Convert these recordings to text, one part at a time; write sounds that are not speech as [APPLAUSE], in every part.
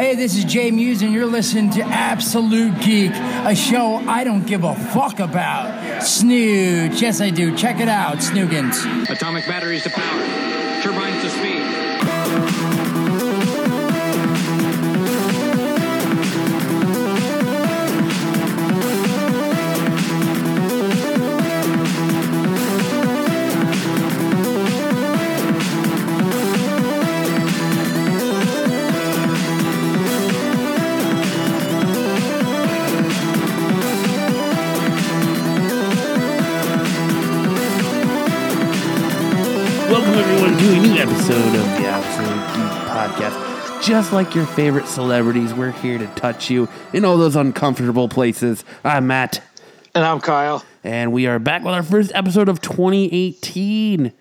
Hey, this is Jay Mewes, and you're listening to Absolute Geek, a show I don't give a fuck about. Snooch. Yes, I do. Check it out, Snoogans. Atomic batteries to power. To a new episode of the Absolute Geek Podcast. Just like your favorite celebrities, we're here to touch you in all those uncomfortable places. I'm Matt, And I'm Kyle. and we are back with our first episode of 2018.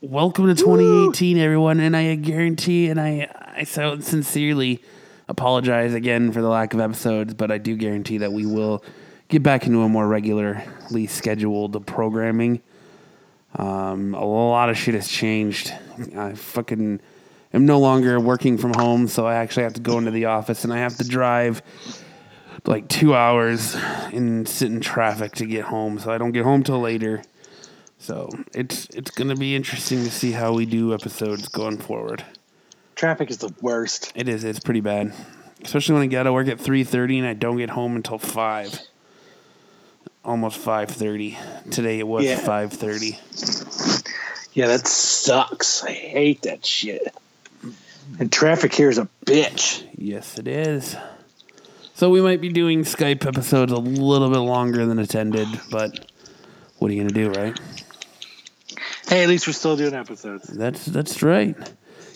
Welcome to 2018, everyone, and I guarantee, and I, I so sincerely apologize again for the lack of episodes, but I do guarantee that we will get back into a more regularly scheduled programming. Um, a lot of shit has changed. I fucking am no longer working from home, so I actually have to go into the office and I have to drive like two hours and sit in traffic to get home. So I don't get home till later. So it's it's gonna be interesting to see how we do episodes going forward. Traffic is the worst. It is. It's pretty bad, especially when I gotta work at three thirty and I don't get home until five. Almost five thirty. Today it was Yeah. five thirty. Yeah, that sucks. I hate that shit. And traffic here is a bitch. Yes, it is. So we might be doing Skype episodes a little bit longer than intended, but what are you gonna do, right? Hey, at least we're still doing episodes. That's that's right.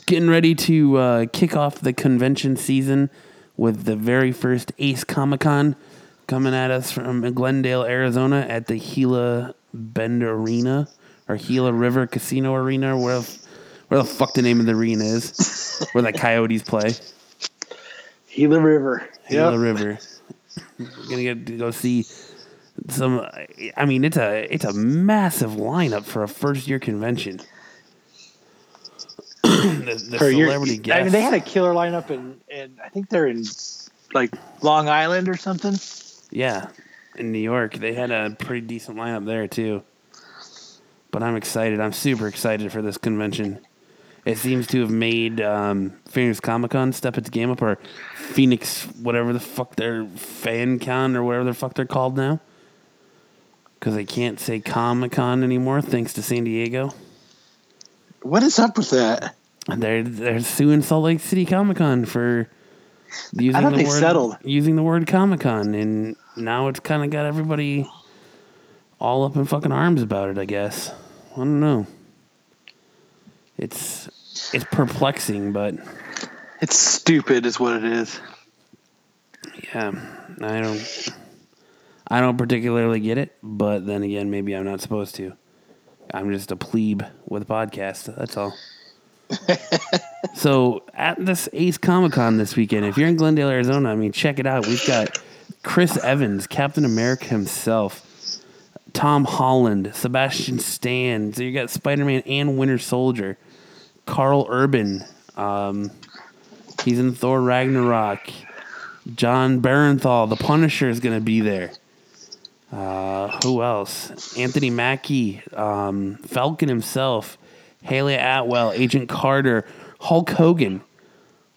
Getting ready to uh, kick off the convention season with the very first Ace Comic Con coming at us from Glendale, Arizona, at the Gila Bend Arena or Gila River Casino Arena, where where the fuck the name of the arena is, where the Coyotes play. Gila River. Gila Yep. River. We're gonna get to go see some. I mean, it's a it's a massive lineup for a first year convention. [CLEARS THROAT] the the celebrity guests. I mean, they had a killer lineup and in, I think they're in like Long Island or something. Yeah, in New York, they had a pretty decent lineup there too. But I'm excited. I'm super excited for this convention. It seems to have made um, Phoenix Comic Con step its game up, or Phoenix, whatever the fuck their fan con or whatever the fuck they're called now. Because they can't say Comic Con anymore, thanks to San Diego. What is up with that? They're they're suing Salt Lake City Comic Con for using thought the they word settled. using the word Comic Con, and now it's kind of got everybody all up in fucking arms about it. I guess I don't know. It's it's perplexing, but It's stupid, is what it is. yeah, I don't I don't particularly get it, but then again, maybe I'm not supposed to. I'm just a plebe with a podcast. That's all. [LAUGHS] so at this Ace Comic Con this weekend, if you're in Glendale, Arizona, I mean, check it out. We've got Chris Evans, Captain America himself, Tom Holland, Sebastian Stan. So you got Spider Man and Winter Soldier, Karl Urban. Um, he's in Thor Ragnarok. Jon Bernthal, the Punisher, is going to be there. Uh, who else? Anthony Mackie, um, Falcon himself, Hayley Atwell, Agent Carter, Hulk Hogan.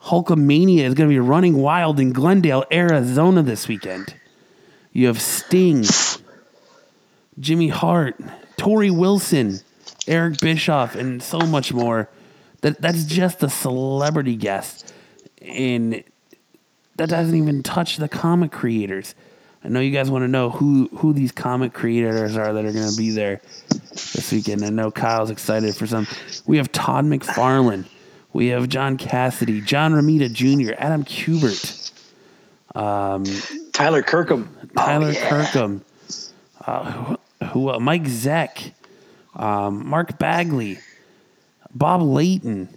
Hulkamania is going to be running wild in Glendale, Arizona this weekend. You have Sting, Jimmy Hart, Torrie Wilson, Eric Bischoff, and so much more. That that's just the celebrity guest, and that doesn't even touch the comic creators. I know you guys want to know who who these comic creators are that are going to be there this weekend. I know Kyle's excited for some. We have Todd McFarlane, we have John Cassaday, John Romita Jr., Adam Kubert, Tyler Kirkham. Tyler Oh, yeah. Kirkham, uh, who, who uh, Mike Zeck, um, Mark Bagley, Bob Layton.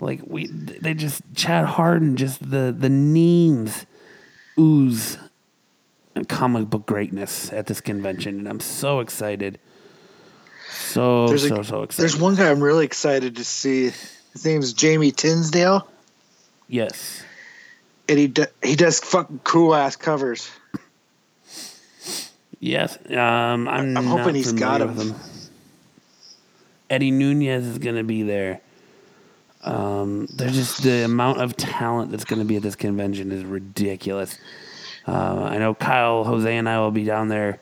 Like we, they just Chad Hardin. Just the the names ooze comic book greatness at this convention, and I'm so excited. So There's, a- so so excited. there's one guy I'm really excited to see. His name's Jamie Tyndall. yes, and he do, he does fucking cool ass covers. Yes, um, I'm, I'm hoping he's got him. Eddie Nunez is going to be there. Um, there's just the amount of talent that's going to be at this convention is ridiculous. Uh, I know Kyle, Jose, and I will be down there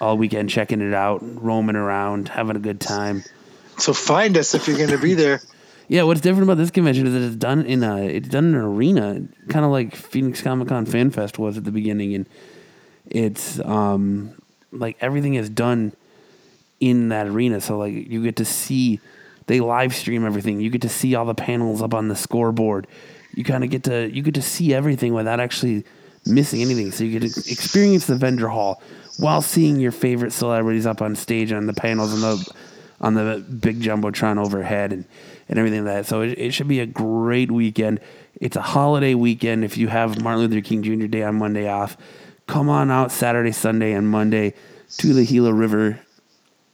all weekend checking it out, roaming around, having a good time. So find us if you're going to be there. [LAUGHS] Yeah, what's different about this convention is that it's done in a it's done in an arena, kind of like Phoenix Comic Con Fan Fest was at the beginning, and it's um like everything is done in that arena. So like you get to see they live stream everything. You get to see all the panels up on the scoreboard. You kind of get to you get to see everything without actually missing anything. So you get to experience the vendor hall while seeing your favorite celebrities up on stage on the panels and the on the big jumbotron overhead and, and everything like that. So it, it should be a great weekend. It's a holiday weekend. If you have Martin Luther King Jr. Day on Monday off, come on out Saturday, Sunday, and Monday to the Gila River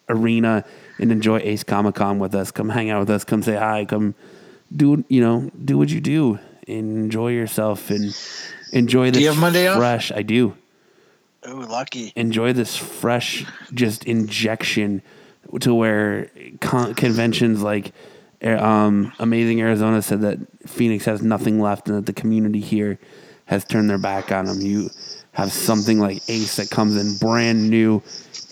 Arena and enjoy Ace Comic Con with us. Come hang out with us. Come say hi. Come do you know do what you do. Enjoy yourself and enjoy this you have Monday off? fresh. I do Oh, lucky. enjoy this fresh just injection to where con- conventions like uh, um, Amazing Arizona said that Phoenix has nothing left and that the community here has turned their back on them. You have something like Ace that comes in brand new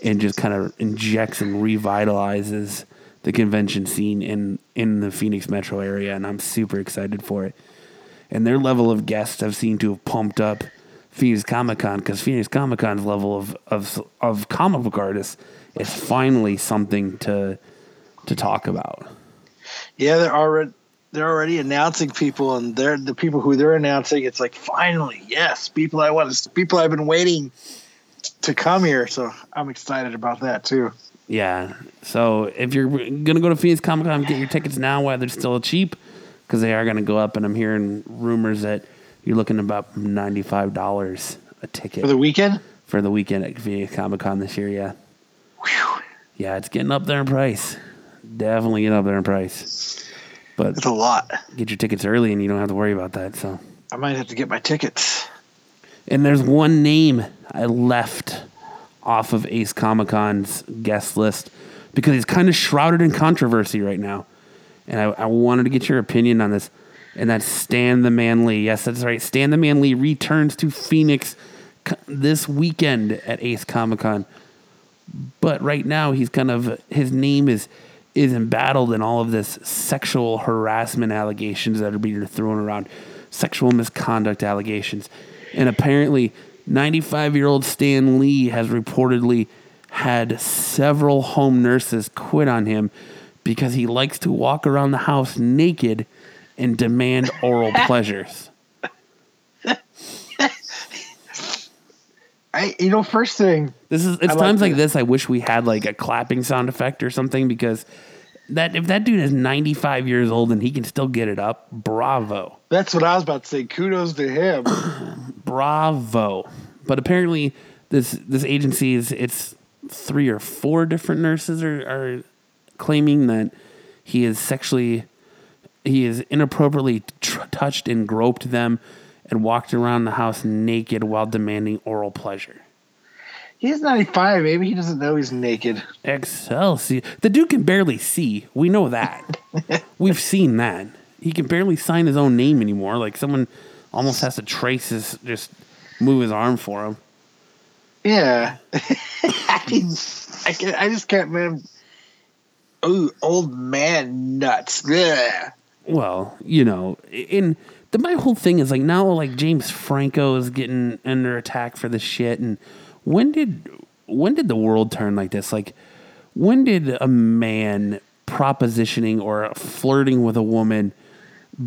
and just kind of injects and revitalizes the convention scene in in the Phoenix metro area, and I'm super excited for it. And their level of guests have seemed to have pumped up Phoenix Comic Con because Phoenix Comic Con's level of, of of comic book artists is finally something to to talk about. Yeah, they're already they're already announcing people, and they're the people who they're announcing. It's like finally, yes, people I want people I've been waiting to come here. So I'm excited about that too. Yeah. So if you're gonna go to Phoenix Comic Con, get your tickets now while they're still cheap because they are gonna go up. And I'm hearing rumors that you're looking about ninety five dollars a ticket For the weekend, for the weekend at Phoenix Comic Con this year. Yeah. Yeah, it's getting up there in price. Definitely getting up there in price. But it's a lot. get your tickets early and you don't have to worry about that. So. I might have to get my tickets. And there's one name I left off of Ace Comic Con's guest list because he's kind of shrouded in controversy right now. And I, I wanted to get your opinion on this. And that's Stan the Man Lee. Yes, that's right. Stan the Man Lee returns to Phoenix this weekend at Ace Comic Con. But right now, he's kind of, his name is is embattled in all of this sexual harassment allegations that are being thrown around, sexual misconduct allegations. And apparently, 95 year old Stan Lee has reportedly had several home nurses quit on him because he likes to walk around the house naked and demand oral [LAUGHS] pleasures. [LAUGHS] I, you know, first thing, This is it's I times like that. this I wish we had like a clapping sound effect or something because that if that dude is 95 years old and he can still get it up, bravo. that's what I was about to say. Kudos to him. [COUGHS] Bravo. But apparently this this agency is it's three or four different nurses are, are claiming that he is sexually he is inappropriately tr- touched and groped them and walked around the house naked while demanding oral pleasure. He's 95. Maybe he doesn't know he's naked. Excelsior. The dude can barely see. We know that. [LAUGHS] We've seen that. He can barely sign his own name anymore. Like someone almost has to trace his, just move his arm for him. Yeah. [LAUGHS] I, just- I, can, I just can't man. Ooh, old man nuts. Yeah. Well, you know, in the my whole thing is like now like James Franco is getting under attack for this shit and when did when did the world turn like this? Like when did a man propositioning or flirting with a woman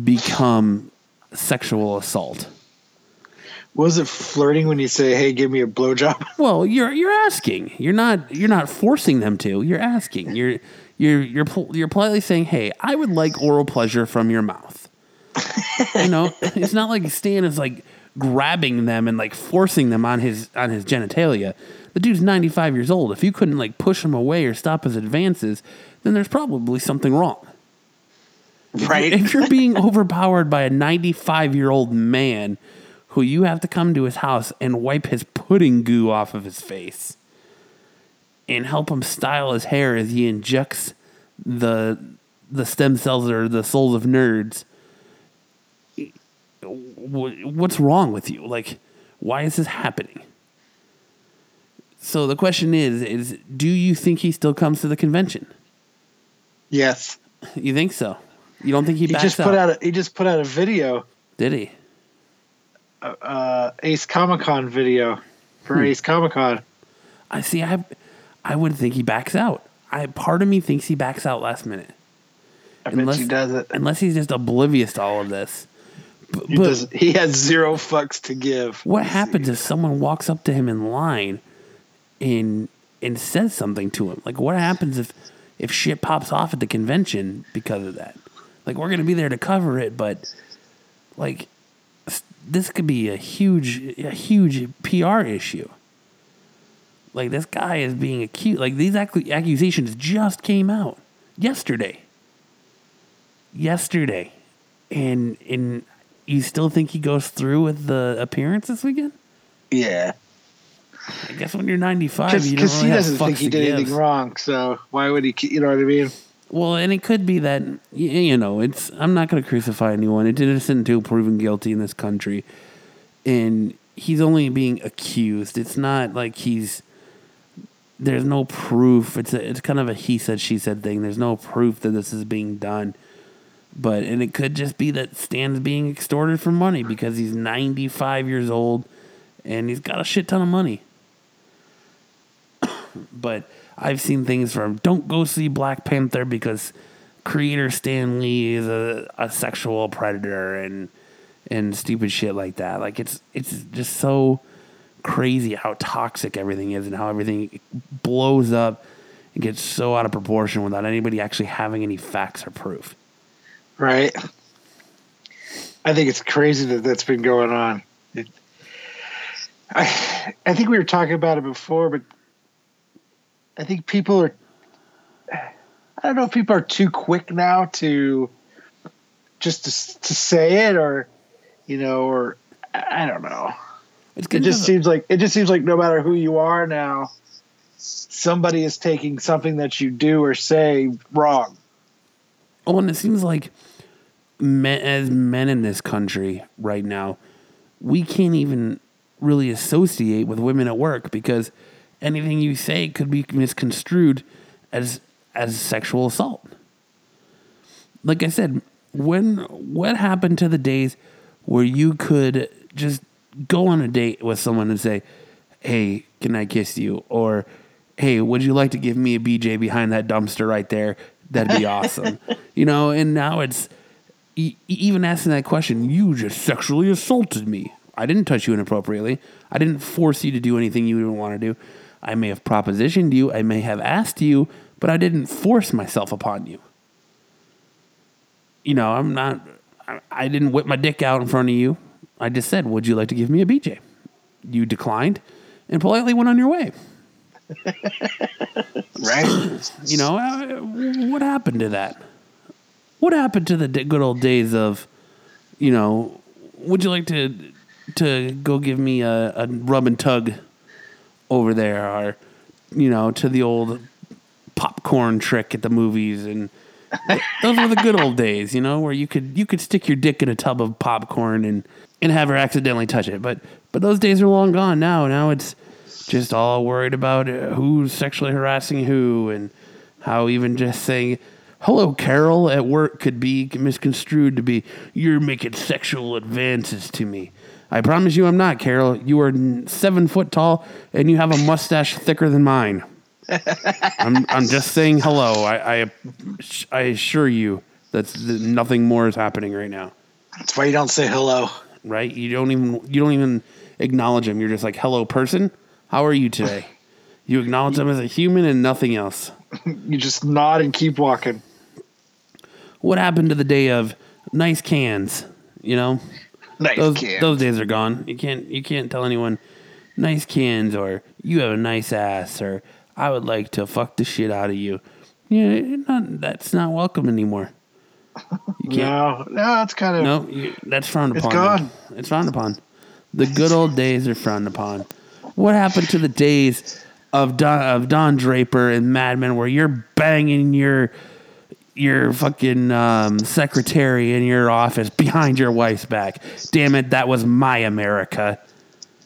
become sexual assault? Was it flirting when you say, "Hey, give me a blowjob"? Well, you're you're asking. You're not you're not forcing them to. You're asking. You're you're you're pol- you're politely saying, "Hey, I would like oral pleasure from your mouth." you know, [LAUGHS] it's not like Stan is like grabbing them and like forcing them on his on his genitalia. The dude's 95 years old. If you couldn't like push him away or stop his advances, then there's probably something wrong. Right. If you're being overpowered by a 95 year old man who you have to come to his house and wipe his pudding goo off of his face and help him style his hair as he injects the the stem cells or the souls of nerds what's wrong with you like why is this happening so the question is is do you think he still comes to the convention Yes. you think so you don't think he, He backs just out put out a, he just put out a video, did he uh, Ace Comic Con video for Hmm. Ace Comic Con. I see. I, I would think he backs out. I part of me thinks he backs out last minute, I bet he does it. unless he's just oblivious to all of this. B- He, but does, he has zero fucks to give. what happens if someone walks up to him in line, and and says something to him? Like, what happens if if shit pops off at the convention because of that? Like, we're gonna be there to cover it, but like, this could be a huge a huge PR issue. Like this guy is being accused. Like these accu- accusations just came out yesterday. Yesterday, and and you still think he goes through with the appearance this weekend? Yeah. I guess when you're 95, you don't Because really he doesn't think he did give. anything wrong. So why would he? You know what I mean? Well, and it could be that you know, it's I'm not going to crucify anyone. It's innocent until proven guilty in this country, and he's only being accused. It's not like he's there's no proof. It's a, it's kind of a he said she said thing. There's no proof that this is being done. But and it could just be that Stan's being extorted for money because he's 95 years old and he's got a shit ton of money. [COUGHS] but I've seen things from don't go see Black Panther because creator Stan Lee is a, a sexual predator and and stupid shit like that. Like it's it's just so crazy how toxic everything is and how everything blows up and gets so out of proportion without anybody actually having any facts or proof. Right. I think it's crazy that that's been going on. It, I, I think we were talking about it before, but I think people are. I don't know if people are too quick now to just to, to say it, or you know, or I I don't know. It's It just seems like it just seems like no matter who you are now, somebody is taking something that you do or say wrong. Oh, and it seems like men, as men in this country right now, we can't even really associate with women at work because anything you say could be misconstrued as as sexual assault. Like I said, when what happened to the days where you could just go on a date with someone and say, "Hey, can I kiss you?" or "Hey, would you like to give me a BJ behind that dumpster right there? That'd be awesome." [LAUGHS] you know, and now it's e- even asking that question, you just sexually assaulted me. I didn't touch you inappropriately. I didn't force you to do anything you didn't want to do. I may have propositioned you, I may have asked you, but I didn't force myself upon you. You know, I'm not, I, I didn't whip my dick out in front of you. I just said, Would you like to give me a BJ? You declined and politely went on your way. [LAUGHS] Right. You know, uh, what happened to that? What happened to the good old days of, you know, would you like to to go give me a, a rub and tug over there, or you know, to the old popcorn trick at the movies, and [LAUGHS] those were the good old days, you know, where you could you could stick your dick in a tub of popcorn and and have her accidentally touch it, but but those days are long gone now. Now it's just all worried about uh, who's sexually harassing who and how even just saying hello carol at work could be misconstrued to be you're making sexual advances to me. I promise you i'm not carol. You are seven foot tall and you have a mustache thicker than mine. [LAUGHS] I'm, I'm just saying hello. I, I, I assure you that nothing more is happening right now. That's why you don't say hello. Right? You don't even you don't even acknowledge them. You're just like, "Hello, person. How are you today?" [LAUGHS] You acknowledge them as a human and nothing else. [LAUGHS] You just nod and keep walking. What happened to the day of nice cans? You know, Nice those kid. those days are gone. You can't you can't tell anyone nice cans or you have a nice ass or I would like to fuck the shit out of you. Yeah, not, that's not welcome anymore. You can't. No, no, it's kind of No, you, that's frowned It's upon. gone. though. It's frowned upon. The good old days are frowned upon. What happened to the days of Don, of Don Draper and Mad Men where you're banging your your fucking um, secretary in your office behind your wife's back? Damn it, that was my America.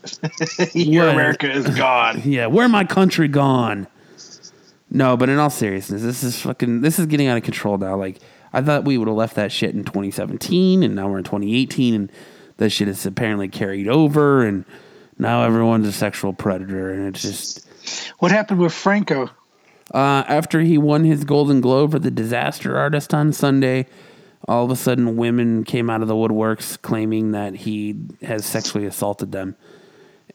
[LAUGHS] your What? America is gone. [LAUGHS] Yeah, where my country gone? No, but in all seriousness, this is fucking this is getting out of control now. Like I thought we would have left that shit in 2017 and now we're in 2018 and that shit is apparently carried over and now everyone's a sexual predator and it's just What happened with Franco? uh, after he won his Golden Globe for the Disaster Artist on Sunday, all of a sudden women came out of the woodworks claiming that he has sexually assaulted them.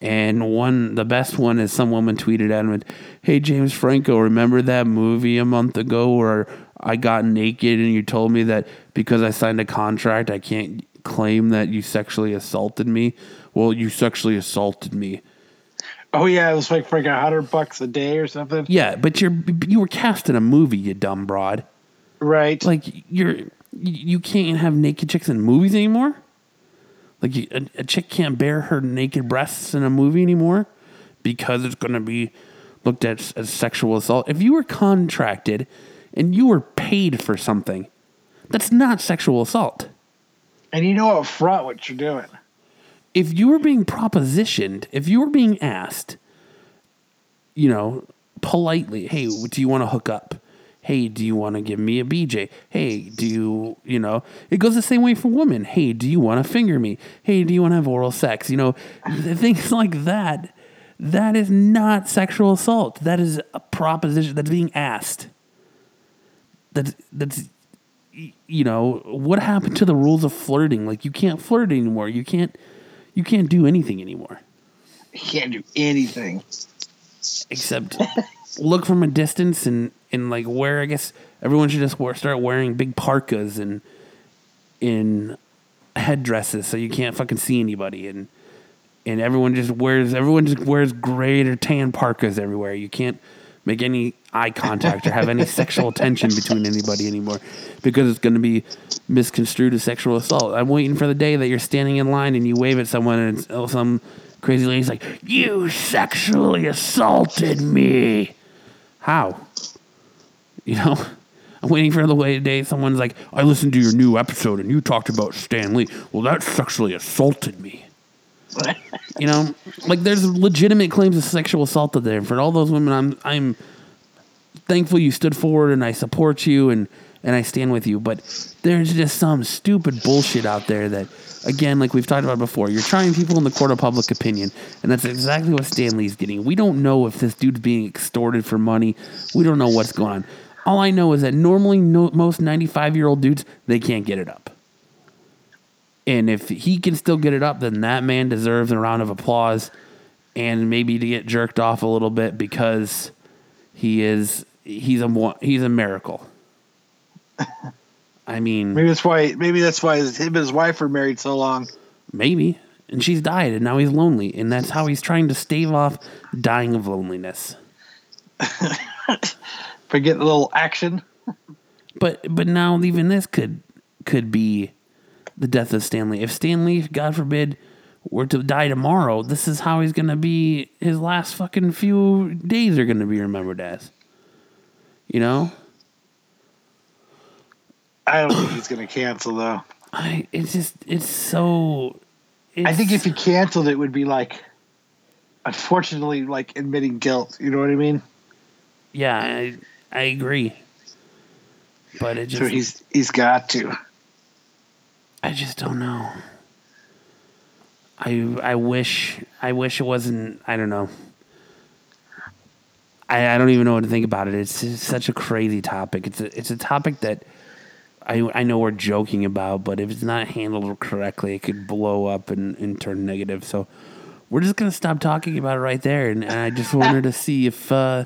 And one, the best one is some woman tweeted at him, "Hey James Franco, remember that movie a month ago where I got naked and you told me that because I signed a contract, I can't claim that you sexually assaulted me? Well, you sexually assaulted me." Oh yeah, it was like like a hundred bucks a day or something. Yeah, but you're you were cast in a movie, you dumb broad. Right. like you're you can't have naked chicks in movies anymore. Like you, a, a chick can't bear her naked breasts in a movie anymore because it's going to be looked at as sexual assault. If you were contracted and you were paid for something, that's not sexual assault. and you know up front what you're doing. If you were being propositioned, if you were being asked, you know, politely, hey, do you want to hook up? Hey, do you want to give me a BJ? Hey, do you, you know, it goes the same way for women. Hey, do you want to finger me? Hey, do you want to have oral sex? You know, [LAUGHS] things like that. That is not sexual assault. That is a proposition that's being asked. That's, that's, you know, what happened to the rules of flirting? Like, you can't flirt anymore. You can't, you can't do anything anymore You can't do anything. except look from a distance and and like wear. I guess everyone should just wear, start wearing big parkas and in headdresses so you can't fucking see anybody and and everyone just wears everyone just wears gray or tan parkas everywhere. You can't make any eye contact or have any sexual tension between anybody anymore because it's going to be misconstrued as sexual assault. I'm waiting for the day that you're standing in line and you wave at someone and it's- oh, some crazy lady's like, "You sexually assaulted me." How? You know, I'm waiting for the way day someone's like, "I listened to your new episode and you talked about Stan Lee." Well, that sexually assaulted me. [LAUGHS] You know, like there's legitimate claims of sexual assault out there. For all those women, I'm I'm thankful you stood forward and I support you and and I stand with you. But there's just some stupid bullshit out there that, again, like we've talked about before, you're trying people in the court of public opinion, and that's exactly what Stan Lee's getting. We don't know if this dude's being extorted for money. We don't know what's going on. All I know is that normally no, most 95 year old dudes they can't get it up. And if he can still get it up, then that man deserves a round of applause and maybe to get jerked off a little bit because he is he's a he's a miracle. I mean, Maybe that's why. Maybe that's why his, him and his wife were married so long. maybe. And she's died, and now he's lonely, and that's how he's trying to stave off dying of loneliness. [LAUGHS] Forget a little action. But but now even this could could be the death of Stan Lee. If Stan Lee, God forbid, were to die tomorrow, this is how he's gonna be. His last fucking few days are gonna be remembered as. You know, I don't think he's going to cancel though. I it's just it's so. It's, I think if he canceled, it would be like, unfortunately, like admitting guilt. You know what I mean? yeah, I, I agree. But it just So he's he's got to. I just don't know. I I wish I wish it wasn't. I don't know. I, I don't even know what to think about it. It's, such a crazy topic. It's a, it's a topic that I I know we're joking about, but if it's not handled correctly, it could blow up and, and turn negative. So we're just gonna stop talking about it right there. And, and I just [LAUGHS] wanted to see if uh,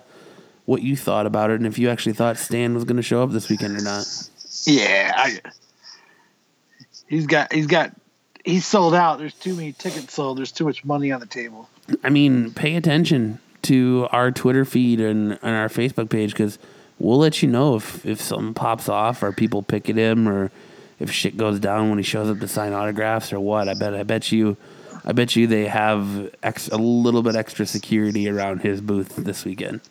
what you thought about it, and if you actually thought Stan was gonna show up this weekend or not. Yeah, I, he's got he's got he's sold out. There's too many tickets sold. There's too much money on the table. I mean, pay attention to our Twitter feed and, and our Facebook page because we'll let you know if, if something pops off or people pick at him or if shit goes down when he shows up to sign autographs or what. I bet I bet you I bet you they have ex, a little bit extra security around his booth this weekend.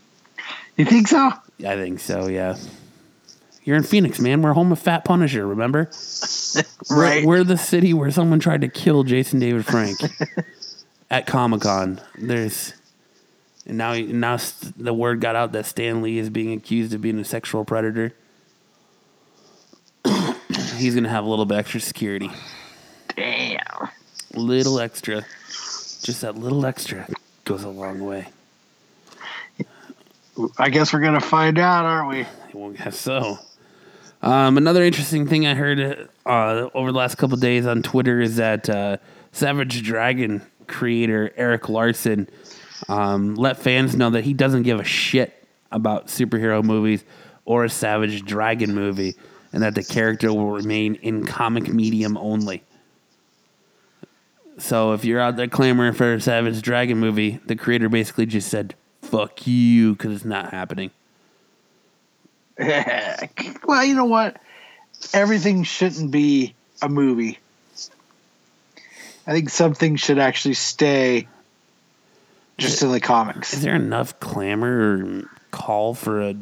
You think so? I think so, yeah. You're in Phoenix, man. We're home of Fat Punisher, remember? [LAUGHS] Right. We're, we're the city where someone tried to kill Jason David Frank [LAUGHS] at Comic Con. There's and now now the word got out that Stan Lee is being accused of being a sexual predator. [COUGHS] He's gonna have a little bit extra security, Damn. little extra, just that little extra goes a long way. I guess we're gonna find out, aren't we? Well, guess so. Um, another interesting thing I heard uh, over the last couple days on Twitter is that uh, Savage Dragon creator Erik Larsen um, let fans know that he doesn't give a shit about superhero movies or a Savage Dragon movie, and that the character will remain in comic medium only. So if you're out there clamoring for a Savage Dragon movie, the creator basically just said "fuck you" because it's not happening. [LAUGHS] well, you know what? Everything shouldn't be a movie. I think something should actually stay just in the comics. Is there enough clamor or call for a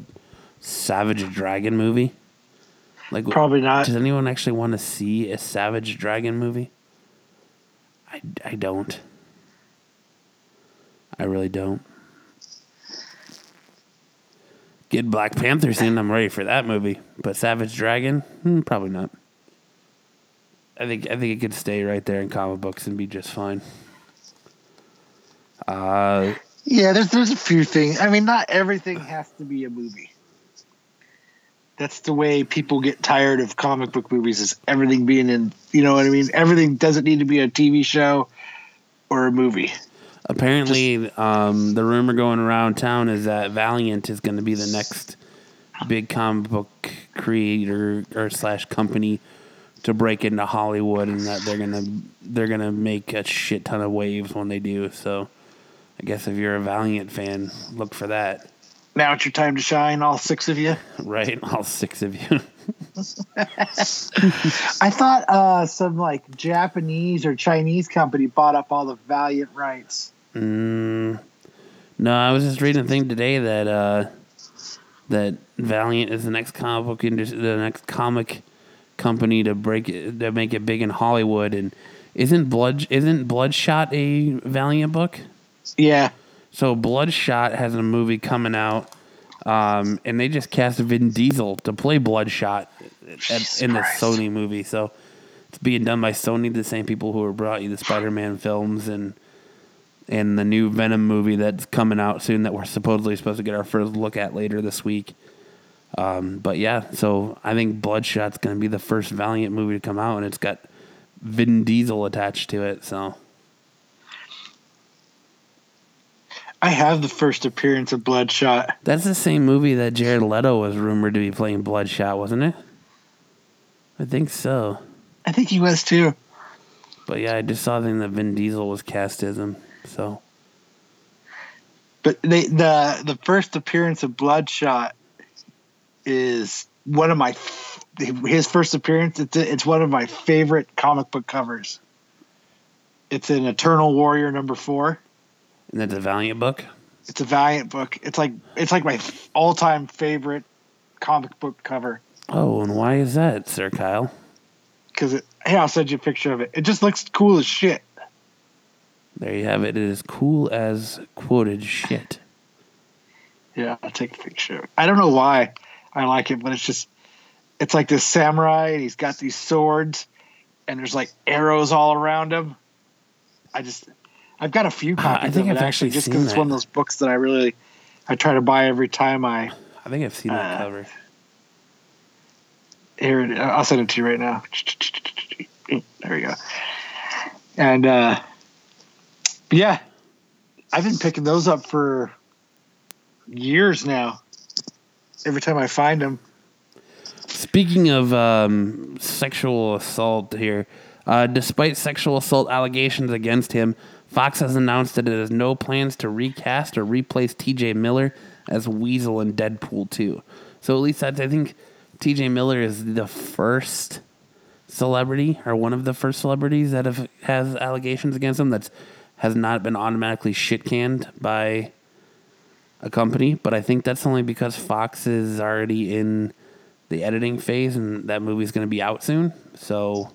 Savage Dragon movie? Like, Probably not. Does anyone actually want to see a Savage Dragon movie? I, I don't. I really don't. Get Black Panthers in, I'm ready for that movie. But Savage Dragon, hmm, probably not. I think I think it could stay right there in comic books and be just fine. Uh, Yeah, there's there's a few things. I mean, not everything has to be a movie. That's the way people get tired of comic book movies is everything being in, you know what I mean? Everything doesn't need to be a TV show or a movie. Apparently, um, the rumor going around town is that Valiant is going to be the next big comic book creator or slash company to break into Hollywood, and that they're gonna they're gonna make a shit ton of waves when they do. So, I guess if you're a Valiant fan, look for that. Now it's your time to shine, all six of you. [LAUGHS] Right, all six of you. [LAUGHS] I thought uh, some like Japanese or Chinese company bought up all the Valiant rights. Mm, no, I was just reading a thing today that uh, that Valiant is the next comic book industry, the next comic company to break it, to make it big in Hollywood. And isn't Blood isn't Bloodshot a Valiant book? Yeah. So Bloodshot has a movie coming out, um, and they just cast Vin Diesel to play Bloodshot at, in the Sony movie. So it's being done by Sony, the same people who brought you the Spider-Man films and and the new Venom movie that's coming out soon that we're supposedly supposed to get our first look at later this week. Um, but yeah, so I think Bloodshot's going to be the first Valiant movie to come out, and it's got Vin Diesel attached to it. So I have the first appearance of Bloodshot. That's the same movie that Jared Leto was rumored to be playing Bloodshot, wasn't it? I think so. I think he was too. But yeah, I just saw that Vin Diesel was cast as him. So But they, the the first appearance of Bloodshot is one of my his first appearance. It's it's one of my favorite comic book covers. It's an Eternal Warrior number four. and that's a Valiant book. It's a Valiant book. It's like it's like my all time favorite comic book cover Oh, and why is that, Sir Kyle? because. Hey, I'll send you a picture of it. It just looks cool as shit. There you have it. It is cool as quoted shit. Yeah, I'll take a picture. I don't know why I like it, but it's just it's like this samurai and he's got these swords and there's like arrows all around him. I just I've got a few copies I think I've actually actually just because it's one of those books that I really I try to buy every time I I think I've seen that Uh, cover. here it, I'll send it to you right now. There we go. And uh yeah, I've been picking those up for years now. Every time I find them. Speaking of um, sexual assault here, uh, despite sexual assault allegations against him, Fox has announced that it has no plans to recast or replace TJ Miller as Weasel in Deadpool 2. So at least I, I think TJ Miller is the first celebrity or one of the first celebrities that have has allegations against him that's has not been automatically shit canned by a company. But I think that's only because Fox is already in the editing phase and that movie's going to be out soon. So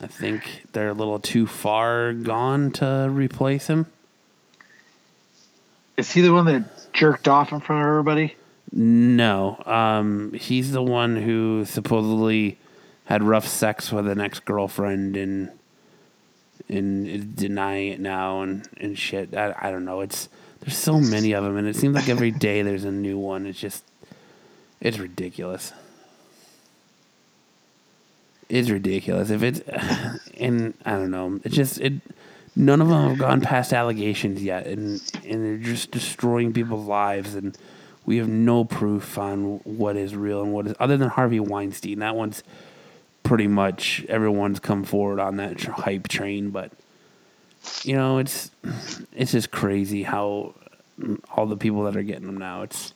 I think they're a little too far gone to replace him. Is he the one that jerked off in front of everybody? No, um, he's the one who supposedly had rough sex with an ex girlfriend and and denying it now and and shit. I, I don't know. It's there's so many of them, and it seems like every [LAUGHS] day there's a new one. It's just it's ridiculous. It's ridiculous. If it's [SIGHS] and I don't know. It's just it. None of them have gone past allegations yet, and and they're just destroying people's lives, and we have no proof on what is real and what is other than Harvey Weinstein. That one's pretty much everyone's come forward on that hype train, but you know it's it's just crazy how all the people that are getting them now. It's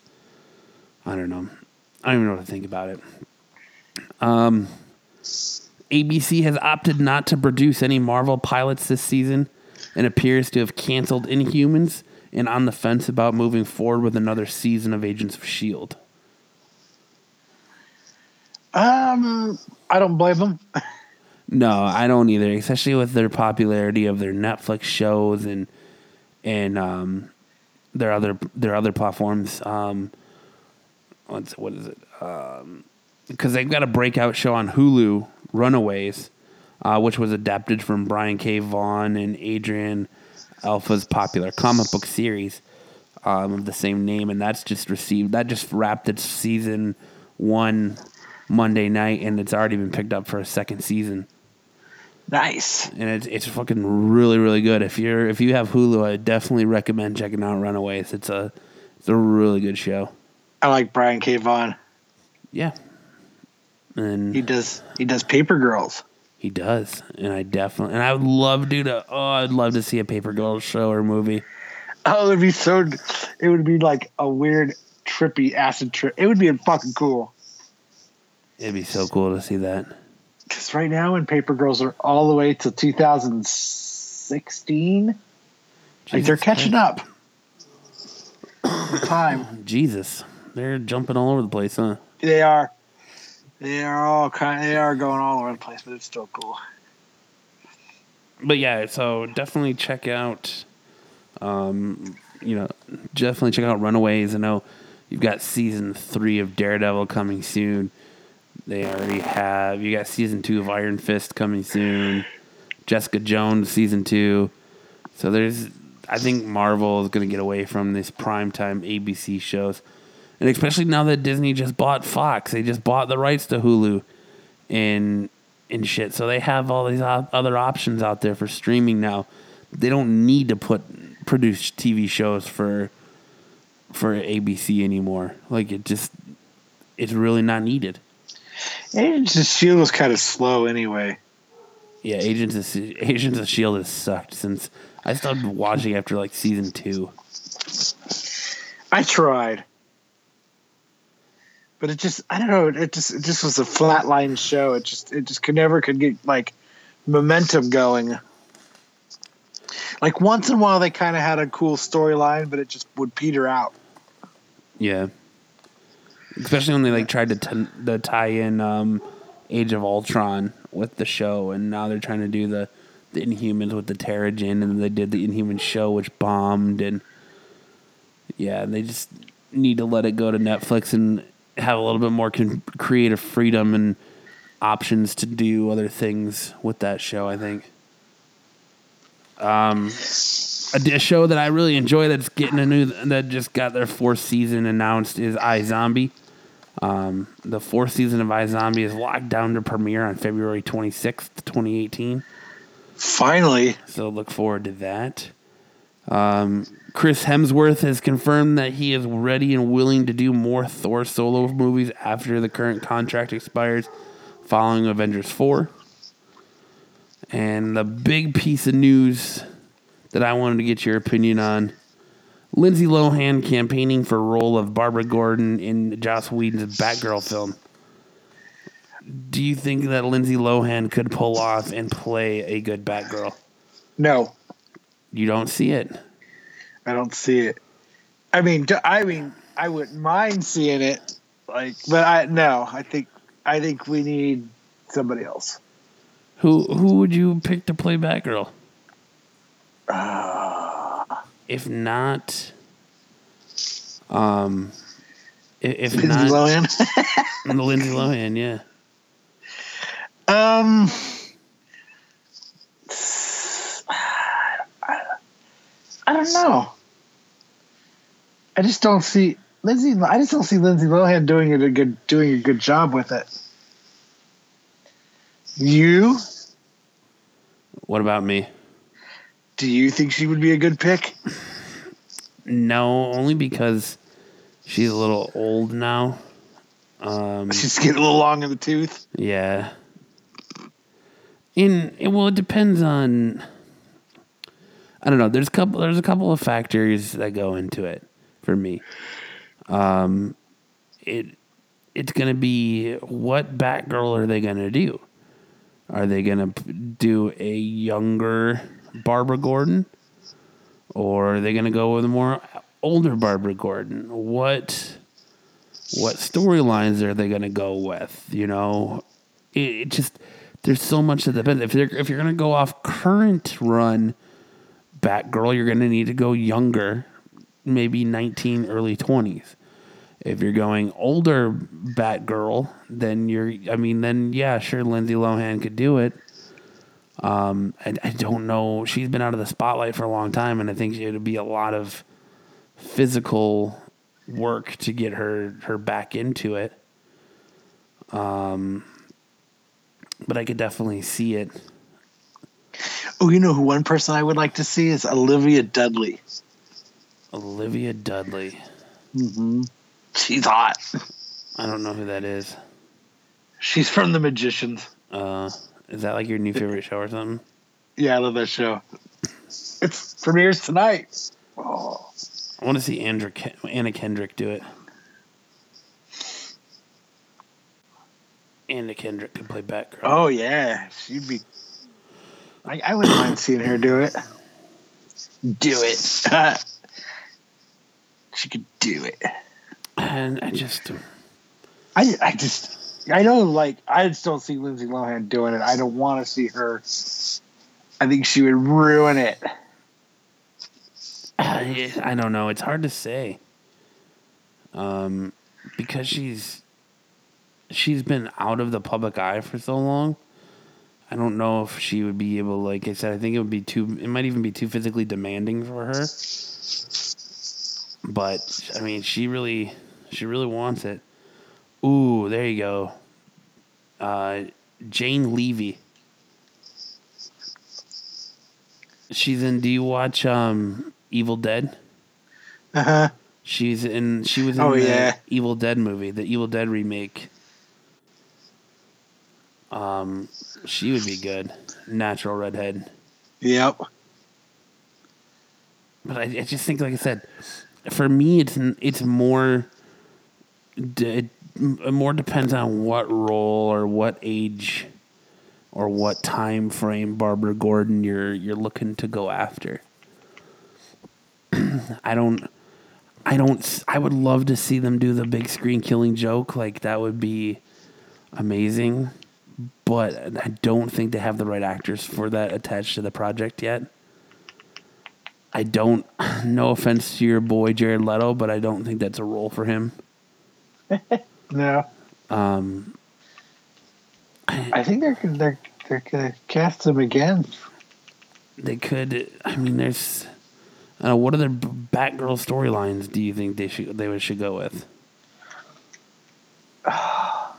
I don't know. I don't even know what to think about it. Um, ABC has opted not to produce any Marvel pilots this season and appears to have canceled Inhumans and on the fence about moving forward with another season of Agents of S.H.I.E.L.D. Um, I don't blame them. No, I don't either, especially with their popularity of their Netflix shows and and um, their other their other platforms. Um, what's what is it? Because they've got a breakout show on Hulu, Runaways, uh, which was adapted from Brian K. Vaughan and Adrian Alphona's popular comic book series um, of the same name, and that's just received that just wrapped its season one Monday night, and it's already been picked up for a second season Nice. and it's it's fucking really really good. If you're if you have Hulu, I definitely recommend checking out Runaways. It's a it's a really good show. I like Brian K. Vaughan. Yeah, and He does. He does Paper Girls. he does, and I definitely and I would love to to oh I'd love to see a Paper Girls show or movie. Oh, it'd be so. It would be like a weird, trippy acid trip. It would be fucking cool. It'd be so cool to see that. Because right now, in Paper Girls are all the way to 2016. like they're catching up. The time [COUGHS] Jesus, they're jumping all over the place, huh? they are. They are all kind. They are going all over the place, but it's still cool. but yeah, so definitely check out, um, you know, definitely check out Runaways. I know you've got season three of Daredevil coming soon. They already have. You got season two of Iron Fist coming soon. Jessica Jones season two. So there's, I think Marvel is going to get away from this primetime ABC shows, and especially now that Disney just bought Fox, they just bought the rights to Hulu, and and shit. So they have all these o- other options out there for streaming now. They don't need to put produce TV shows for for ABC anymore. Like it just, it's really not needed. Agents of Shield was kind of slow anyway. Yeah, Agents of Agents of Shield has sucked since I stopped watching after like season two. I tried, but it just I don't know. It just it just was a flatline show. It just it just could never could get like momentum going. Like once in a while, they kind of had a cool storyline, but it just would peter out. Yeah, especially when they like tried to t- to tie in um, Age of Ultron with the show, and now they're trying to do the the Inhumans with the Terrigen, and they did the Inhuman show, which bombed, and yeah, they just need to let it go to Netflix and have a little bit more con- creative freedom and options to do other things with that show. I think. Um, a, show that I really enjoy that's getting a new that just got their fourth season announced is iZombie. Um, the fourth season of iZombie is locked down to premiere on February 26th, 2018. Finally, So look forward to that. Um, Chris Hemsworth has confirmed that he is ready and willing to do more Thor solo movies after the current contract expires following Avengers 4. And the big piece of news that I wanted to get your opinion on Lindsay Lohan campaigning for role of Barbara Gordon in Joss Whedon's Batgirl film. Do you think that Lindsay Lohan could pull off and play a good Batgirl? No, You don't see it. I don't see it. I mean, I mean, I wouldn't mind seeing it, like, but I no. I think I think we need somebody else. Who who would you pick to play Batgirl? Ah. If not, um, if Lindsay not Lohan. [LAUGHS] Lindsay Lohan, yeah. um, I don't know. I just don't see Lindsay. I just don't see Lindsay Lohan doing it a good doing a good job with it. You What about me? Do you think she would be a good pick? No, only because she's a little old now. Um, [LAUGHS] She's getting a little long in the tooth. yeah. In well, it depends on. I don't know. There's a couple. There's a couple of factors that go into it for me. Um, it it's gonna be what Batgirl are they gonna do? Are they gonna do a younger Barbara Gordon, or are they gonna go with a more older Barbara Gordon? What what storylines are they gonna go with? You know, it, it just there's so much that depends. If they're if you're gonna go off current run Batgirl, you're gonna need to go younger, maybe 19, early 20s. If you're going older Batgirl, then you're I mean, then yeah, sure Lindsay Lohan could do it. Um, I, I don't know. She's been out of the spotlight for a long time, and I think it would be a lot of physical work to get her her back into it. Um, but I could definitely see it. Oh, you know who one person I would like to see is Olivia Dudley. Olivia Dudley. Mm-hmm. She's hot. I don't know who that is. She's from The Magicians. Uh, is that like your new favorite show or something? Yeah, I love that show. It's premieres tonight. Oh, I want to see Andrew Ke- Anna Kendrick do it. Anna Kendrick could play Batgirl. oh yeah, she'd be. I, I wouldn't mind seeing her do it. Do it. [LAUGHS] she could do it. And I just, I I just I know like I just don't see Lindsay Lohan doing it. I don't want to see her. I think she would ruin it. [SIGHS] I, I don't know. It's hard to say. Um, because she's she's been out of the public eye for so long. I don't know if she would be able. Like I said, I think it would be too. It might even be too physically demanding for her. But I mean, she really, she really wants it. Ooh, there you go. Uh, Jane Levy. She's in. Do you watch um, Evil Dead? Uh huh. She's in. She was in Oh, the yeah. Evil Dead movie, the Evil Dead remake. Um, she would be good, natural redhead. Yep. But I, I just think, like I said, for me, it's it's more. d- It more depends on what role or what age, or what time frame Barbara Gordon you're you're looking to go after. [CLEARS THROAT] I don't. I don't. I would love to see them do the big screen killing joke. Like that would be amazing. But I don't think they have the right actors for that attached to the project yet. I don't. [SIGHS] No offense to your boy Jared Leto, but I don't think that's a role for him. [LAUGHS] No. Um, I think they're they're they're gonna cast him again. they could. I mean, there's. I don't know, what other Batgirl storylines do you think they should they should go with? [SIGHS] I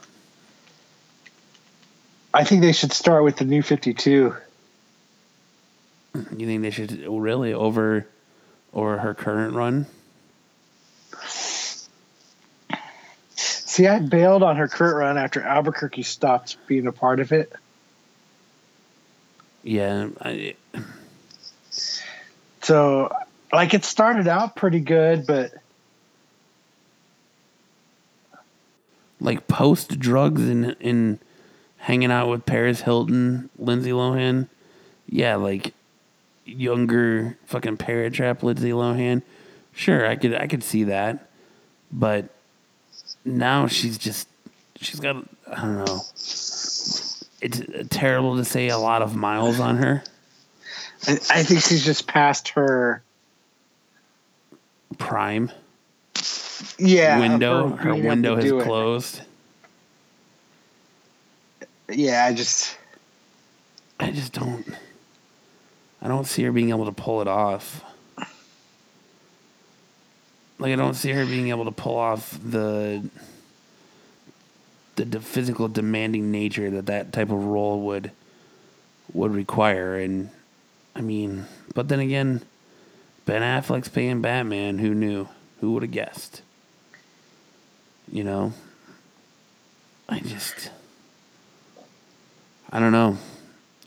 think they should start with the new Fifty Two. You think they should really over over her current run? See, I bailed on her current run after Albuquerque stopped being a part of it. Yeah, I, So, like, it started out pretty good, but like post drugs and, in hanging out with Paris Hilton, Lindsay Lohan. Yeah, like younger fucking Parent Trap Lindsay Lohan. Sure, I could I could see that, but now she's just she's got I don't know. It's terrible to say a lot of miles on her. I, I think she's just past her Prime yeah window. Her window has it. closed. Yeah, I just I just don't. I don't see her being able to pull it off. Like I don't see her being able to pull off the the, physical demanding nature that that type of role would would require. And I mean, but then again, Ben Affleck's paying Batman. Who knew? Who would have guessed? You know. I just. I don't know.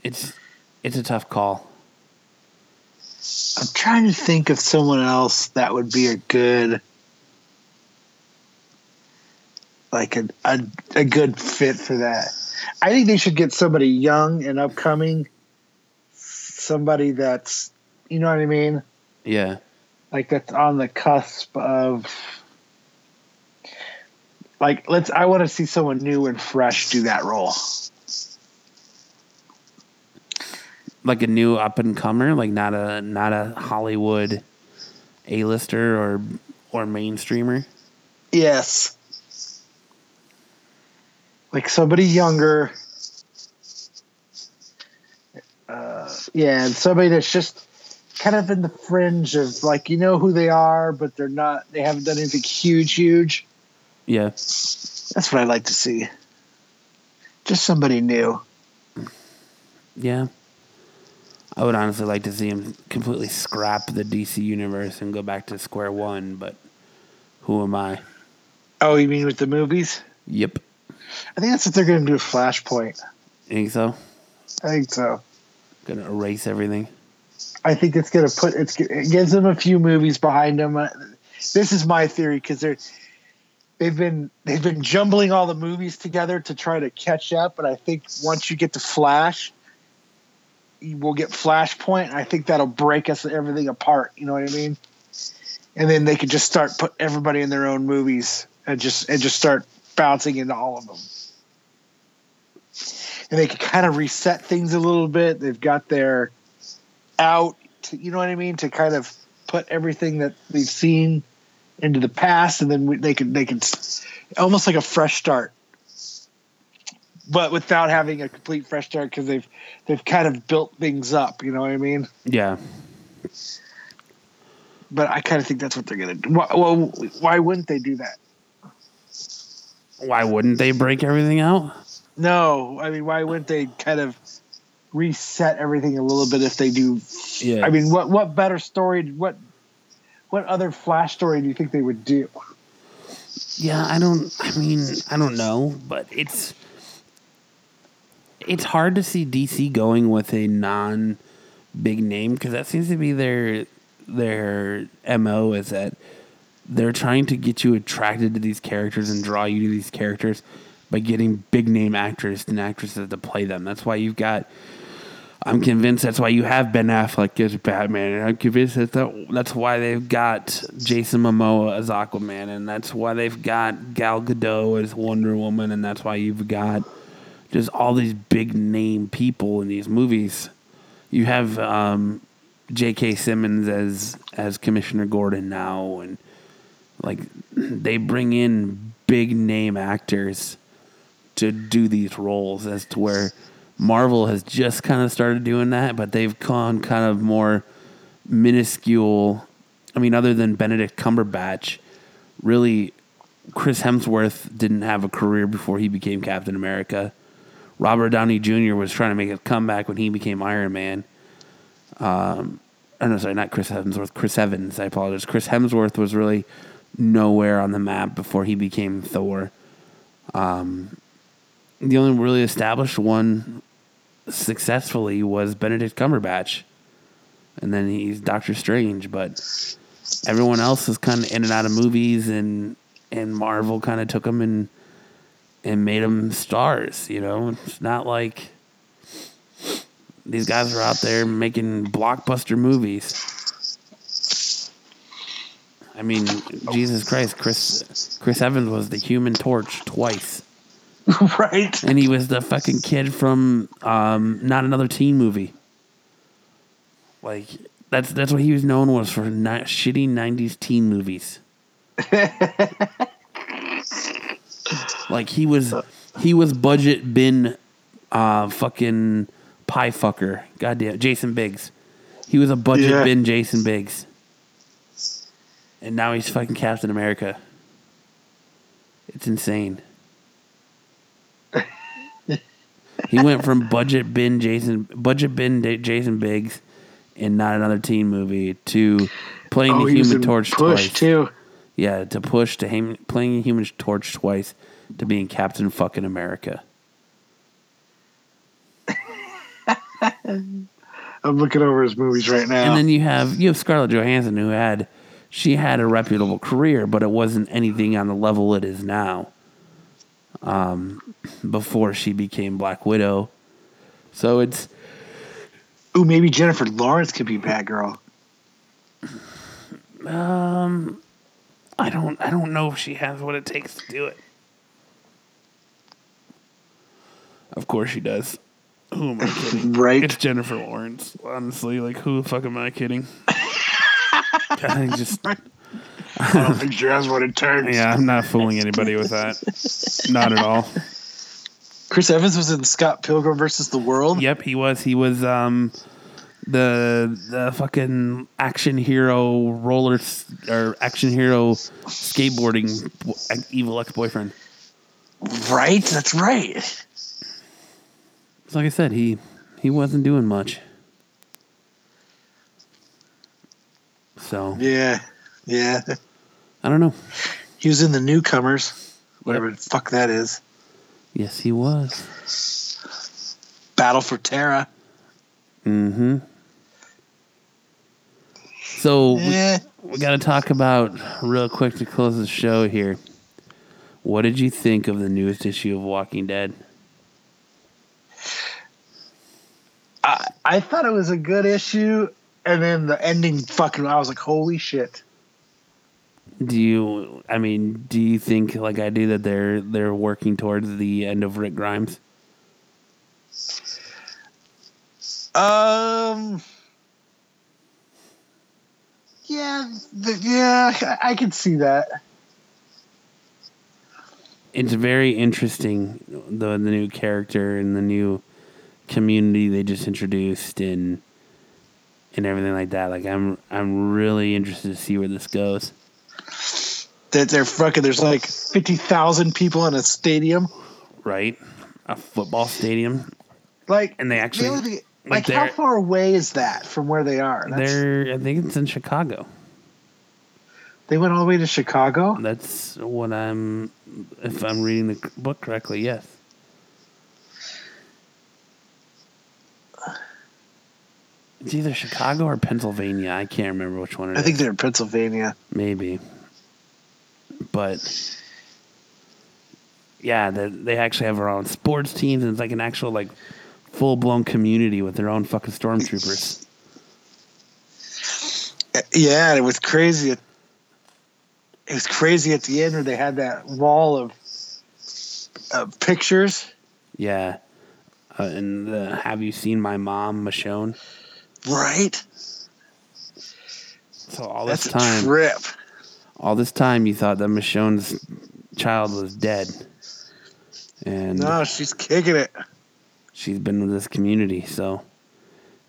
It's it's a tough call. I'm trying to think of someone else that would be a good like a, a a good fit for that. I think they should get somebody young and upcoming, somebody that's you know what I mean, Yeah. like that's on the cusp of like let's I want to see someone new and fresh do that role. Like a new up and comer, like not a not a Hollywood A lister or or mainstreamer. Yes. Like somebody younger. Uh, yeah, and somebody that's just kind of in the fringe of like you know who they are, but they're not. They haven't done anything huge, huge. Yeah. That's what I like to see. Just somebody new. Yeah. I would honestly like to see him completely scrap the DC universe and go back to square one, but who am I? Oh, you mean with the movies? Yep. I think that's what they're going to do with Flashpoint. Think so? I think so. Gonna erase everything. I think it's going to put it's it gives them a few movies behind them. Uh, This is my theory because they're they've been they've been jumbling all the movies together to try to catch up. But I think once you get to Flash, will get Flashpoint. I think that'll break us everything apart. You know what I mean? And then they could just start put everybody in their own movies and just and just start bouncing into all of them. And they could kind of reset things a little bit. They've got their out, to, you know what I mean, to kind of put everything that they've seen into the past, and then we, they could they s- almost like a fresh start, but without having a complete fresh start because they've they've kind of built things up. You know what I mean? Yeah. But I kind of think that's what they're gonna do. Well, why wouldn't they do that? Why wouldn't they break everything out? No, I mean, why wouldn't they kind of reset everything a little bit if they do? Yeah. I mean, what what better story? What what other Flash story do you think they would do? Yeah, I don't. I mean, I don't know, but it's it's hard to see DC going with a non big name because that seems to be their their mo is that they're trying to get you attracted to these characters and draw you to these characters by getting big name actors and actresses to play them. That's why you've got. I'm convinced that's why you have Ben Affleck as Batman, and I'm convinced that that- that's why they've got Jason Momoa as Aquaman, and that's why they've got Gal Gadot as Wonder Woman, and that's why you've got just all these big name people in these movies. You have um, J.K. Simmons as as Commissioner Gordon now, and like [CLEARS THROAT] they bring in big name actors to do these roles as to where Marvel has just kind of started doing that, but they've gone kind of more minuscule. I mean, other than Benedict Cumberbatch, really, Chris Hemsworth didn't have a career before he became Captain America. Robert Downey Jr. was trying to make a comeback when he became Iron Man. Um, oh no, sorry, not Chris Hemsworth, Chris Evans. I apologize. Chris Hemsworth was really nowhere on the map before he became Thor. Um, the only really established one successfully was Benedict Cumberbatch, and then he's Doctor Strange. But everyone else is kind of in and out of movies, and and Marvel kind of took him and and made them stars. You know, it's not like these guys are out there making blockbuster movies. I mean, Jesus Christ, Chris Chris Evans was the Human Torch twice, [LAUGHS] right. and he was the fucking kid from um, not another teen movie. Like that's that's what he was known was for shitty '90s teen movies. [LAUGHS] like he was he was budget bin uh fucking pie fucker. Goddamn Jason Biggs. He was a budget Yeah. bin Jason Biggs. And now he's fucking Captain America. It's insane. he went from budget bin Jason budget bin Da- Jason Biggs in not another teen movie to playing Oh, the Human Torch Push twice. too. Yeah, to push to him playing the Human Torch twice to being Captain fucking America. I'm looking over his movies right now. And then you have you have Scarlett Johansson who had she had a reputable career, but it wasn't anything on the level it is now. Um, before she became Black Widow, so it's Ooh, maybe Jennifer Lawrence could be Batgirl. Um, I don't I don't know if she has what it takes to do it. Of course she does. Who am I kidding? [LAUGHS] Right. It's Jennifer Lawrence. Honestly, like who the fuck am I kidding? [LAUGHS] I just I don't think she has what it takes. yeah, I'm not fooling anybody with that. Not at all. Chris Evans was in Scott Pilgrim versus the World. Yep, he was. He was um the the fucking action hero roller or action hero skateboarding evil ex boyfriend. Right. That's right. So like I said, he he wasn't doing much. So Yeah. Yeah. I don't know. He was in the Newcomers. Whatever the fuck that is. Yes, he was. Battle for Terra. Mm-hmm. So we- we got to talk about real quick to close the show here. What did you think of the newest issue of Walking Dead? I, I thought it was a good issue, and then the ending fucking. I was like, holy shit. Do you? I mean, do you think like I do that they're they're working towards the end of Rick Grimes? Um. Yeah, yeah, I, I can see that. It's very interesting the the new character and the new community they just introduced and and everything like that. Like I'm I'm really interested to see where this goes. That they're fucking. There's like fifty thousand people in a stadium. Right? A football stadium. Like, And they actually- the thing- like like, how far away is that from where they are? That's- They're I think it's in Chicago. they went all the way to Chicago. That's what I'm if I'm reading the book correctly. Yes. It's either Chicago or Pennsylvania. I can't remember which one it is. I think they're in Pennsylvania. maybe. But yeah, they, they actually have their own sports teams, and it's like an actual like full blown community with their own fucking stormtroopers. Uh, Yeah, and it was crazy. At, it was crazy at the end where they had that wall of of pictures. Yeah. Uh, and the Have You Seen My Mom, Michonne? Right. So all this That's a time, trip. all this time, you thought that Michonne's child was dead, and No, she's kicking it. she's been with this community. So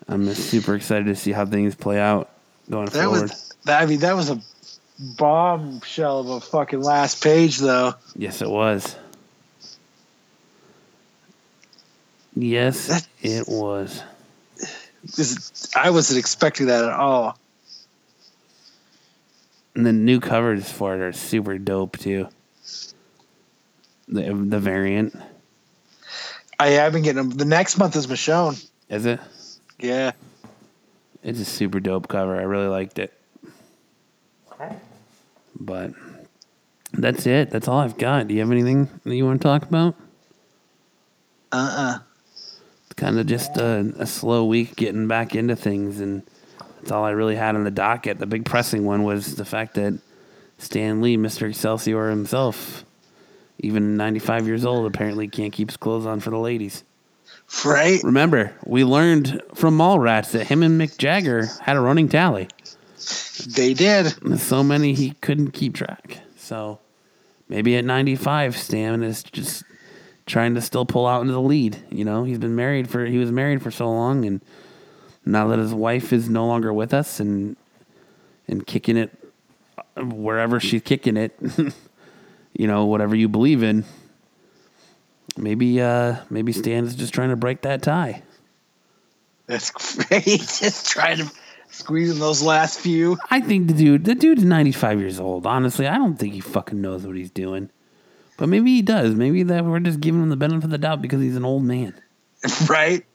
I'm just super excited to see how things play out going That forward. was. That, I mean, that was a bombshell of a fucking last page, though. yes, it was. Yes, That- it was. This- I wasn't expecting that at all. And the new covers for it are super dope too. The the variant I have been getting them. The next month is Michonne. is it? Yeah. It's a super dope cover. I really liked it. But That's it. That's all I've got. Do you have anything that you want to talk about? Uh uh It's kind of just a, a slow week getting back into things, and that's all I really had on the docket. The big pressing one was the fact that Stan Lee, Mr. Excelsior himself, even 95 years old, apparently can't keep his clothes on for the ladies. Right? Remember, we learned from Mallrats that him and Mick Jagger had a running tally. They did. So many he couldn't keep track. So maybe at 95, Stan is just trying to still pull out into the lead. You know, he's been married for he was married for so long, and now that his wife is no longer with us and and kicking it wherever she's kicking it, [LAUGHS] you know, whatever you believe in. Maybe uh maybe Stan is just trying to break that tie. That's [LAUGHS] great. Just trying to squeeze in those last few. I think the dude, the dude's 95 years old. Honestly, I don't think he fucking knows what he's doing. But maybe he does. Maybe that we're just giving him the benefit of the doubt because he's an old man. [LAUGHS] Right?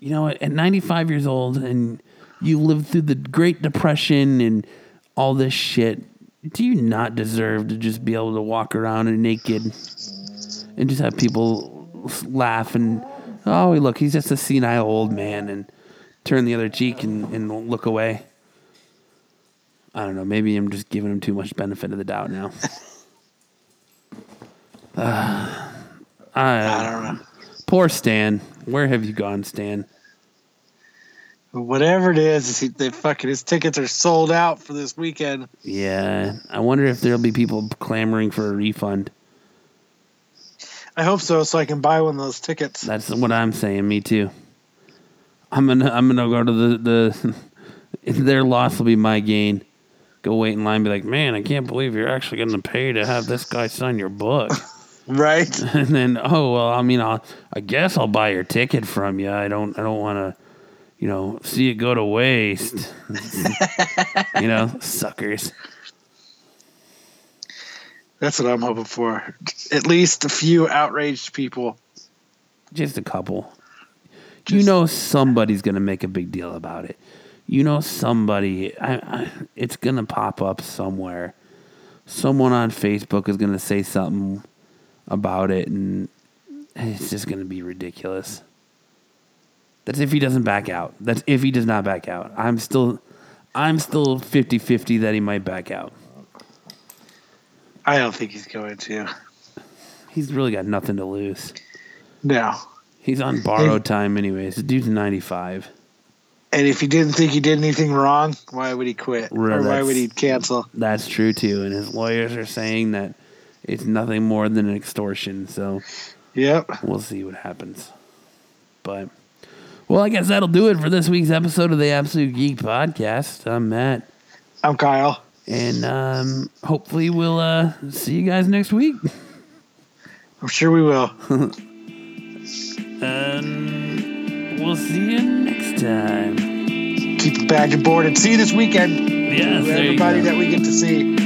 You know, at 95 years old and you lived through the Great Depression and all this shit, do you not deserve to just be able to walk around and naked and just have people laugh and, oh, look, he's just a senile old man and turn the other cheek and, and look away? I don't know. Maybe I'm just giving him too much benefit of the doubt now. [LAUGHS] Uh, I, I don't know. Poor Stan. Where have you gone, Stan? Whatever it is, he, they fucking his tickets are sold out for this weekend. Yeah, I wonder if there'll be people clamoring for a refund. I hope so, so I can buy one of those tickets. That's what I'm saying. Me too. I'm gonna I'm gonna go to the the [LAUGHS] their loss will be my gain. Go wait in line, be like, man, I can't believe you're actually gonna pay to have this guy sign your book. [LAUGHS] Right? [LAUGHS] and then, oh well, I mean, I'll I guess I'll buy your ticket from you. I don't I don't want to, you know, see it go to waste. [LAUGHS] you know, suckers. That's what I'm hoping for. At least a few outraged people. Just a couple. you know somebody's gonna make a big deal about it. You know somebody. I, I, it's gonna pop up somewhere. Someone on Facebook is gonna say something about it, and it's just gonna be ridiculous. That's if he doesn't back out. That's if he does not back out. I'm still, I'm still 50-50 that he might back out. I don't think he's going to. He's really got nothing to lose. No. He's on borrowed time anyways. The dude's 95. And if he didn't think he did anything wrong, why would he quit? Or why would he cancel? That's true too, and his lawyers are saying that it's nothing more than an extortion. So Yep. we'll see what happens. But well, I guess that'll do it for this week's episode of the Absolute Geek Podcast. I'm Matt, I'm Kyle. and um, hopefully we'll uh, see you guys next week. I'm sure we will. And we'll see you next time. Keep the badge aboard and see you this weekend. Yes, Everybody that we get to see.